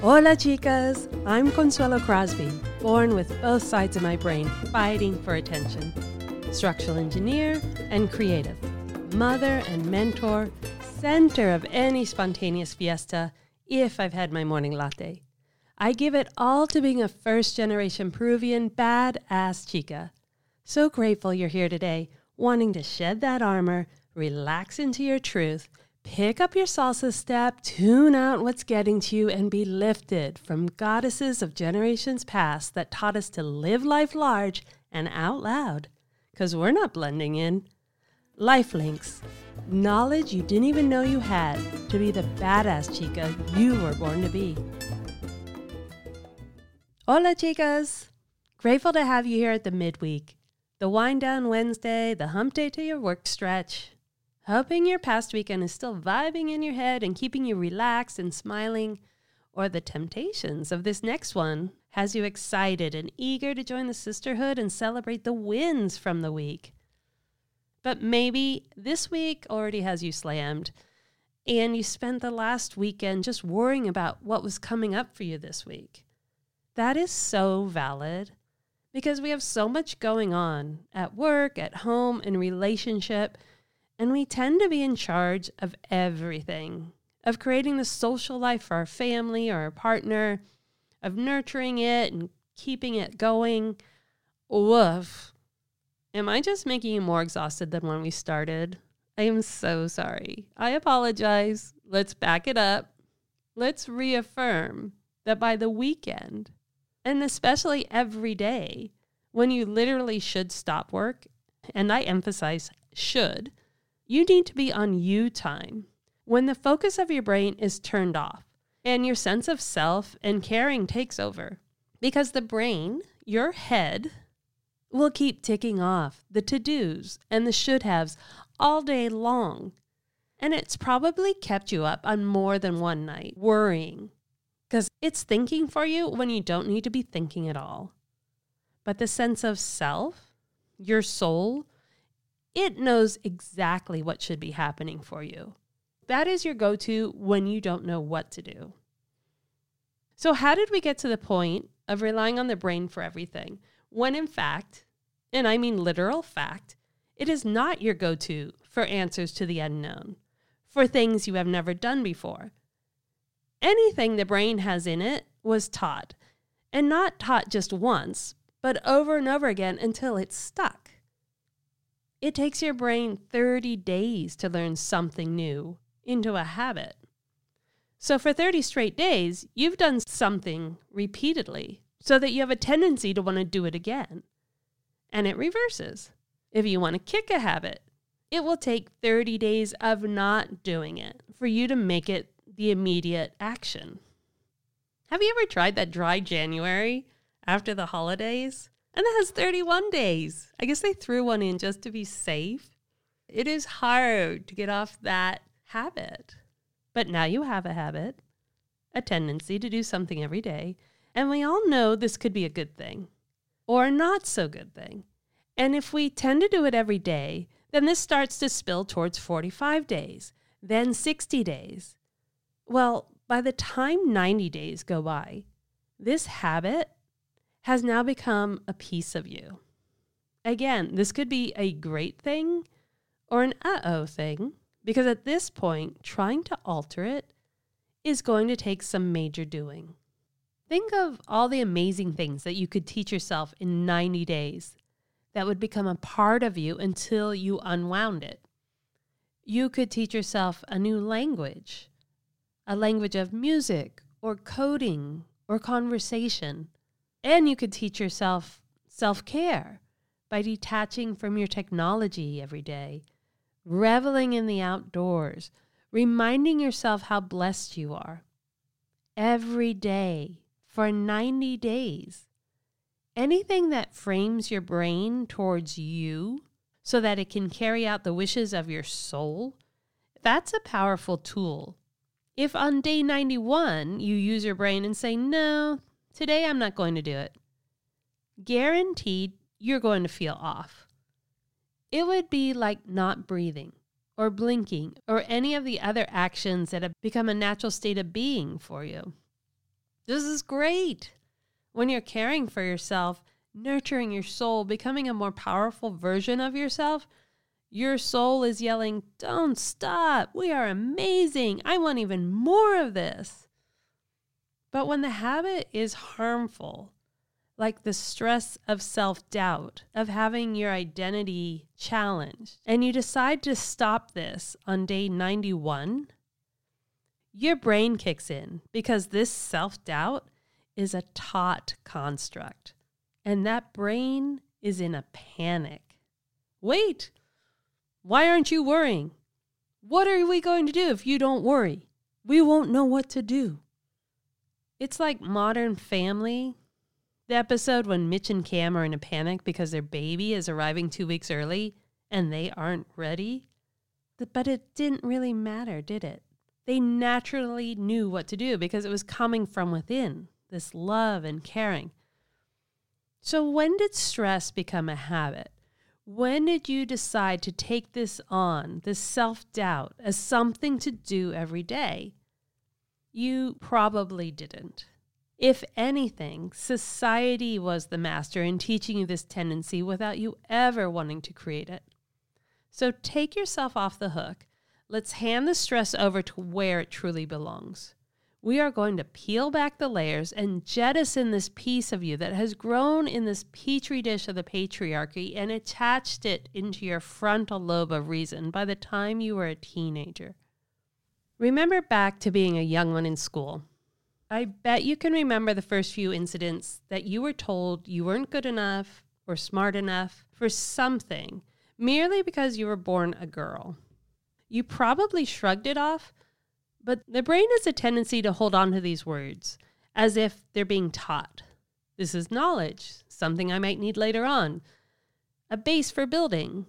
Hola, chicas! I'm Consuelo Crosby, born with both sides of my brain fighting for attention. Structural engineer and creative, mother and mentor, center of any spontaneous fiesta if I've had my morning latte. I give it all to being a first generation Peruvian badass chica. So grateful you're here today, wanting to shed that armor, relax into your truth, Pick up your salsa step, tune out what's getting to you, and be lifted from goddesses of generations past that taught us to live life large and out loud. Because we're not blending in. Life links. Knowledge you didn't even know you had to be the badass chica you were born to be. Hola, chicas! Grateful to have you here at the midweek, the wind down Wednesday, the hump day to your work stretch, hoping your past weekend is still vibing in your head and keeping you relaxed and smiling, or the temptations of this next one has you excited and eager to join the sisterhood and celebrate the wins from the week. But maybe this week already has you slammed, and you spent the last weekend just worrying about what was coming up for you this week. That is so valid because we have so much going on at work, at home, in relationship and we tend to be in charge of everything of creating the social life for our family or our partner, of nurturing it and keeping it going. Woof. Am I just making you more exhausted than when we started? I am so sorry. I apologize. Let's back it up. Let's reaffirm that by the weekend, and especially every day, when you literally should stop work, and I emphasize should, you need to be on you time when the focus of your brain is turned off and your sense of self and caring takes over. Because the brain, your head, will keep ticking off the to dos and the should haves all day long. And it's probably kept you up on more than one night worrying because it's thinking for you when you don't need to be thinking at all. But the sense of self, your soul, it knows exactly what should be happening for you. That is your go to when you don't know what to do. So, how did we get to the point of relying on the brain for everything when, in fact, and I mean literal fact, it is not your go to for answers to the unknown, for things you have never done before? Anything the brain has in it was taught, and not taught just once, but over and over again until it's stuck. It takes your brain 30 days to learn something new into a habit. So, for 30 straight days, you've done something repeatedly so that you have a tendency to want to do it again. And it reverses. If you want to kick a habit, it will take 30 days of not doing it for you to make it the immediate action. Have you ever tried that dry January after the holidays? And it has 31 days. I guess they threw one in just to be safe. It is hard to get off that habit. But now you have a habit, a tendency to do something every day. And we all know this could be a good thing or a not so good thing. And if we tend to do it every day, then this starts to spill towards 45 days, then 60 days. Well, by the time 90 days go by, this habit has now become a piece of you. Again, this could be a great thing or an uh oh thing, because at this point, trying to alter it is going to take some major doing. Think of all the amazing things that you could teach yourself in 90 days that would become a part of you until you unwound it. You could teach yourself a new language, a language of music or coding or conversation and you could teach yourself self care by detaching from your technology every day, reveling in the outdoors, reminding yourself how blessed you are every day for 90 days. Anything that frames your brain towards you so that it can carry out the wishes of your soul, that's a powerful tool. If on day 91 you use your brain and say, no, Today I'm not going to do it. Guaranteed you're going to feel off. It would be like not breathing or blinking or any of the other actions that have become a natural state of being for you. This is great. When you're caring for yourself, nurturing your soul, becoming a more powerful version of yourself, your soul is yelling, Don't stop. We are amazing. I want even more of this. But when the habit is harmful, like the stress of self doubt, of having your identity challenged, and you decide to stop this on day 91, your brain kicks in because this self doubt is a taught construct. And that brain is in a panic. Wait, why aren't you worrying? What are we going to do if you don't worry? We won't know what to do. It's like modern family the episode when Mitch and Cam are in a panic because their baby is arriving two weeks early and they aren't ready. But it didn't really matter, did it? They naturally knew what to do because it was coming from within this love and caring. So, when did stress become a habit? When did you decide to take this on, this self doubt, as something to do every day? You probably didn't. If anything, society was the master in teaching you this tendency without you ever wanting to create it. So take yourself off the hook. Let's hand the stress over to where it truly belongs. We are going to peel back the layers and jettison this piece of you that has grown in this petri dish of the patriarchy and attached it into your frontal lobe of reason by the time you were a teenager. Remember back to being a young one in school I bet you can remember the first few incidents that you were told you weren't good enough or smart enough for something merely because you were born a girl. You probably shrugged it off, but the brain has a tendency to hold on to these words as if they're being taught. This is knowledge, something I might need later on, a base for building,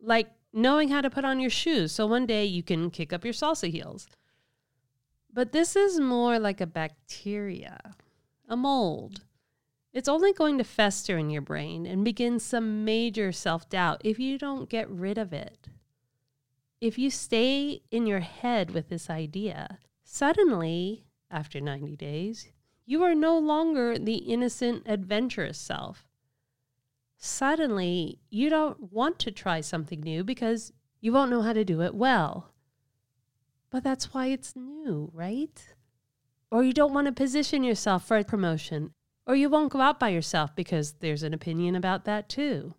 like knowing how to put on your shoes so one day you can kick up your salsa heels. But this is more like a bacteria, a mold. It's only going to fester in your brain and begin some major self doubt if you don't get rid of it. If you stay in your head with this idea, suddenly, after 90 days, you are no longer the innocent, adventurous self. Suddenly, you don't want to try something new because you won't know how to do it well. But that's why it's new, right? Or you don't want to position yourself for a promotion, or you won't go out by yourself because there's an opinion about that too.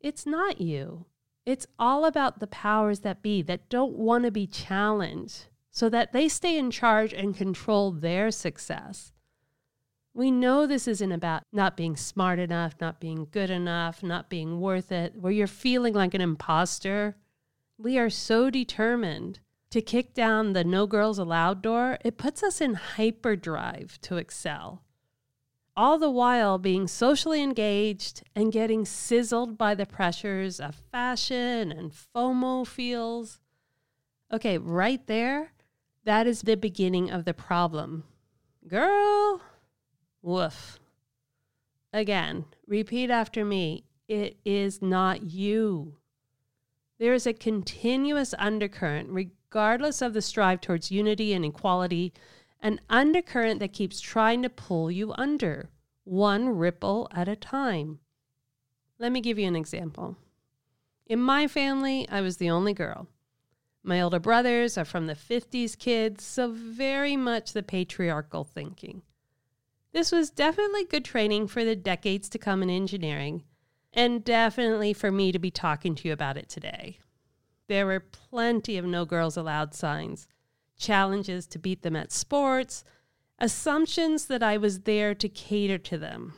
It's not you. It's all about the powers that be that don't want to be challenged so that they stay in charge and control their success. We know this isn't about not being smart enough, not being good enough, not being worth it, where you're feeling like an imposter. We are so determined to kick down the no girls allowed door, it puts us in hyperdrive to excel. All the while being socially engaged and getting sizzled by the pressures of fashion and FOMO feels. Okay, right there, that is the beginning of the problem. Girl, woof. Again, repeat after me. It is not you. There is a continuous undercurrent, regardless of the strive towards unity and equality, an undercurrent that keeps trying to pull you under, one ripple at a time. Let me give you an example. In my family, I was the only girl. My older brothers are from the 50s kids, so very much the patriarchal thinking. This was definitely good training for the decades to come in engineering, and definitely for me to be talking to you about it today. There were plenty of no girls allowed signs, challenges to beat them at sports, assumptions that I was there to cater to them,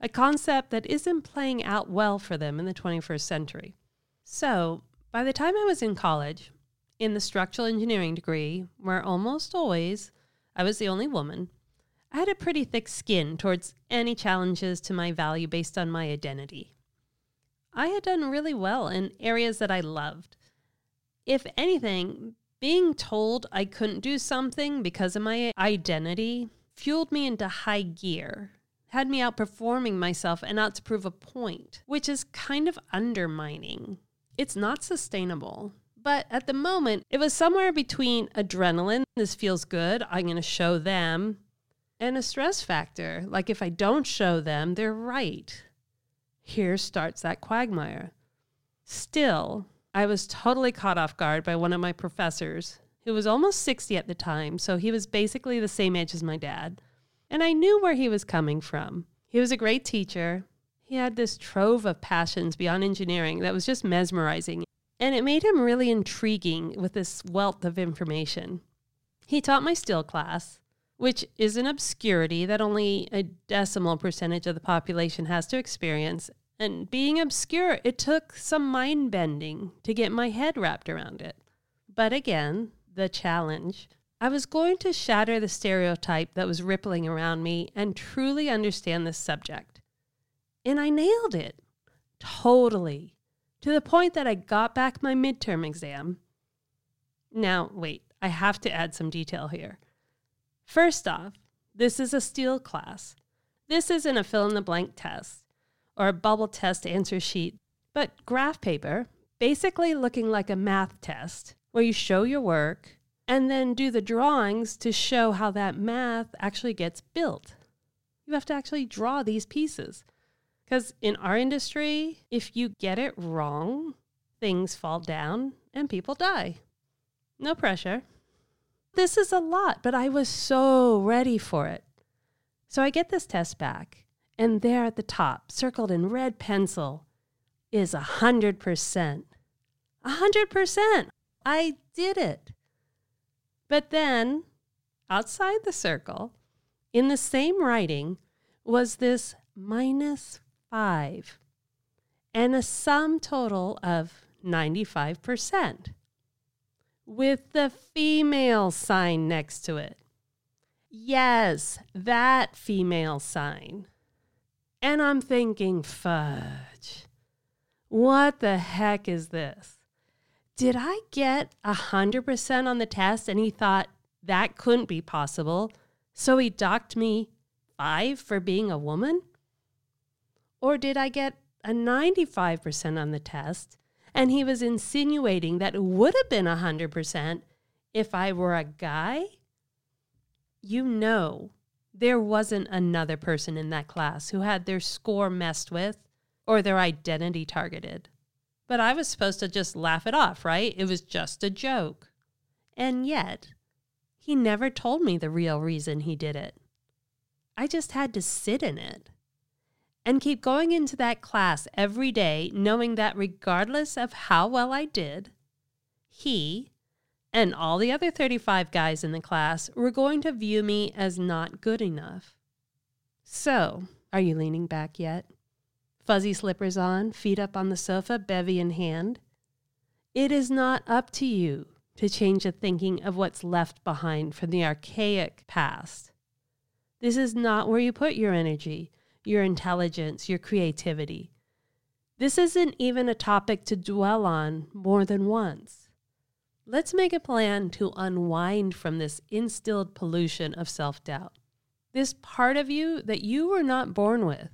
a concept that isn't playing out well for them in the 21st century. So, by the time I was in college, in the structural engineering degree, where almost always I was the only woman, I had a pretty thick skin towards any challenges to my value based on my identity. I had done really well in areas that I loved if anything, being told I couldn't do something because of my identity fueled me into high gear, had me outperforming myself and out to prove a point, which is kind of undermining. It's not sustainable. But at the moment, it was somewhere between adrenaline, this feels good, I'm going to show them, and a stress factor. Like if I don't show them, they're right. Here starts that quagmire. Still, I was totally caught off guard by one of my professors who was almost 60 at the time, so he was basically the same age as my dad. And I knew where he was coming from. He was a great teacher. He had this trove of passions beyond engineering that was just mesmerizing, and it made him really intriguing with this wealth of information. He taught my steel class, which is an obscurity that only a decimal percentage of the population has to experience. And being obscure, it took some mind bending to get my head wrapped around it. But again, the challenge. I was going to shatter the stereotype that was rippling around me and truly understand this subject. And I nailed it. Totally. To the point that I got back my midterm exam. Now, wait, I have to add some detail here. First off, this is a steel class. This isn't a fill in the blank test or a bubble test answer sheet, but graph paper, basically looking like a math test where you show your work and then do the drawings to show how that math actually gets built. You have to actually draw these pieces. Because in our industry, if you get it wrong, things fall down and people die. No pressure. This is a lot, but I was so ready for it. So I get this test back, and there at the top, circled in red pencil, is a 100%. A 100%! I did it. But then, outside the circle, in the same writing, was this minus five and a sum total of 95% with the female sign next to it. Yes, that female sign. And I'm thinking, fudge. What the heck is this? Did I get a 100% on the test and he thought that couldn't be possible? So he docked me five for being a woman? Or did I get a 95% on the test and he was insinuating that it would have been 100% if I were a guy, you know there wasn't another person in that class who had their score messed with or their identity targeted. But I was supposed to just laugh it off, right? It was just a joke. And yet, he never told me the real reason he did it. I just had to sit in it and keep going into that class every day, knowing that regardless of how well I did, he and all the other 35 guys in the class were going to view me as not good enough. So, are you leaning back yet? Fuzzy slippers on, feet up on the sofa, bevy in hand? It is not up to you to change the thinking of what's left behind from the archaic past. This is not where you put your energy your intelligence, your creativity. This isn't even a topic to dwell on more than once. Let's make a plan to unwind from this instilled pollution of self doubt. This part of you that you were not born with,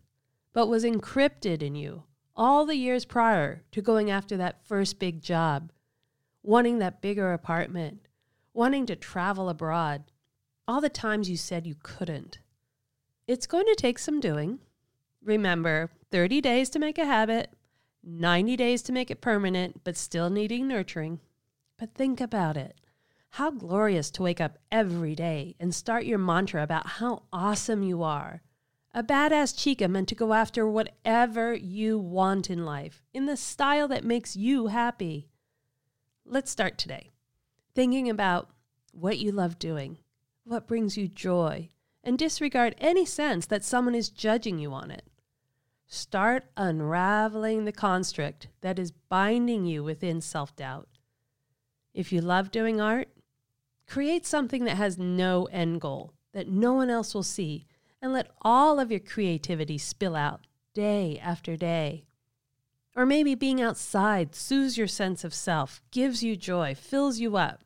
but was encrypted in you all the years prior to going after that first big job, wanting that bigger apartment, wanting to travel abroad, all the times you said you couldn't. It's going to take some doing. Remember 30 days to make a habit, 90 days to make it permanent, but still needing nurturing. But think about it. How glorious to wake up every day and start your mantra about how awesome you are. A badass chica meant to go after whatever you want in life in the style that makes you happy. Let's start today. Thinking about what you love doing, what brings you joy, and disregard any sense that someone is judging you on it. Start unraveling the construct that is binding you within self doubt. If you love doing art, create something that has no end goal, that no one else will see, and let all of your creativity spill out day after day. Or maybe being outside soothes your sense of self, gives you joy, fills you up.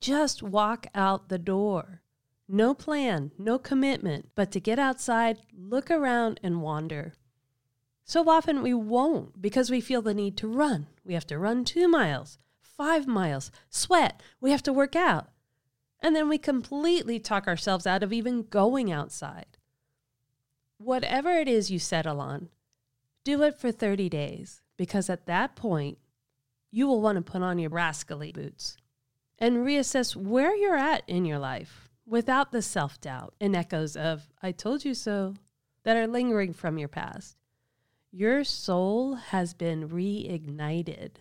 Just walk out the door. No plan, no commitment, but to get outside, look around, and wander. So often we won't because we feel the need to run. We have to run two miles, five miles, sweat, we have to work out. And then we completely talk ourselves out of even going outside. Whatever it is you settle on, do it for 30 days because at that point, you will want to put on your rascally boots and reassess where you're at in your life without the self doubt and echoes of, I told you so, that are lingering from your past. Your soul has been reignited.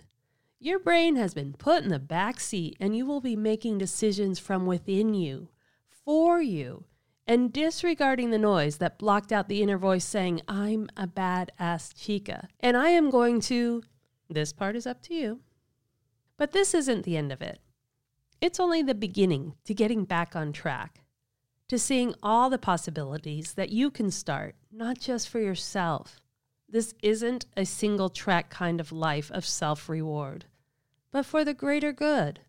Your brain has been put in the back seat, and you will be making decisions from within you, for you, and disregarding the noise that blocked out the inner voice saying, I'm a badass chica, and I am going to. This part is up to you. But this isn't the end of it. It's only the beginning to getting back on track, to seeing all the possibilities that you can start, not just for yourself. This isn't a single track kind of life of self reward, but for the greater good.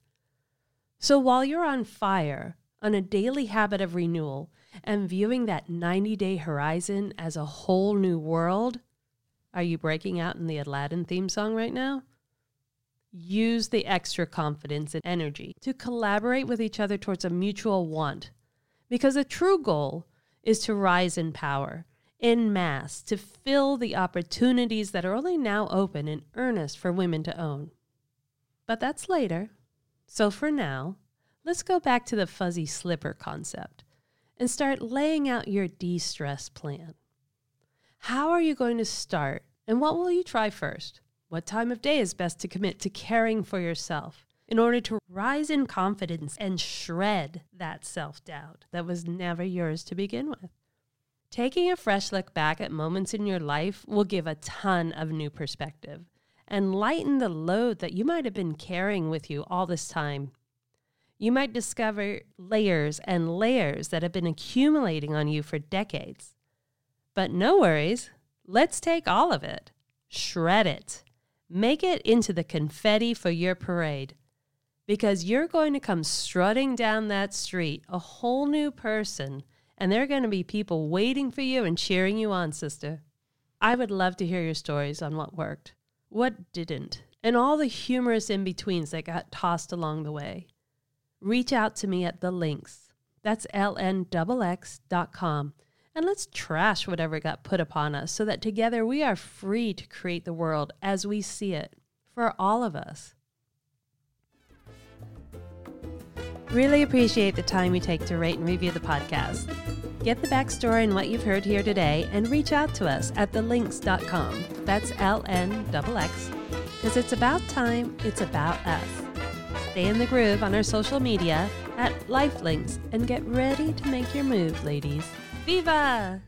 So while you're on fire, on a daily habit of renewal, and viewing that 90 day horizon as a whole new world, are you breaking out in the Aladdin theme song right now? Use the extra confidence and energy to collaborate with each other towards a mutual want. Because the true goal is to rise in power, in mass, to fill the opportunities that are only now open in earnest for women to own. But that's later. So for now, let's go back to the fuzzy slipper concept and start laying out your de stress plan. How are you going to start, and what will you try first? What time of day is best to commit to caring for yourself in order to rise in confidence and shred that self doubt that was never yours to begin with? Taking a fresh look back at moments in your life will give a ton of new perspective and lighten the load that you might have been carrying with you all this time you might discover layers and layers that have been accumulating on you for decades. But no worries, let's take all of it, shred it, make it into the confetti for your parade. Because you're going to come strutting down that street, a whole new person, and there are going to be people waiting for you and cheering you on, sister. I would love to hear your stories on what worked, what didn't, and all the humorous in betweens that got tossed along the way reach out to me at the links. That's lnxx.com. And let's trash whatever got put upon us so that together we are free to create the world as we see it for all of us. Really appreciate the time you take to rate and review the podcast. Get the backstory and what you've heard here today and reach out to us at thelinks.com. That's L N X, because it's about time, it's about us. Stay in the groove on our social media at Lifelinks and get ready to make your move, ladies. Viva!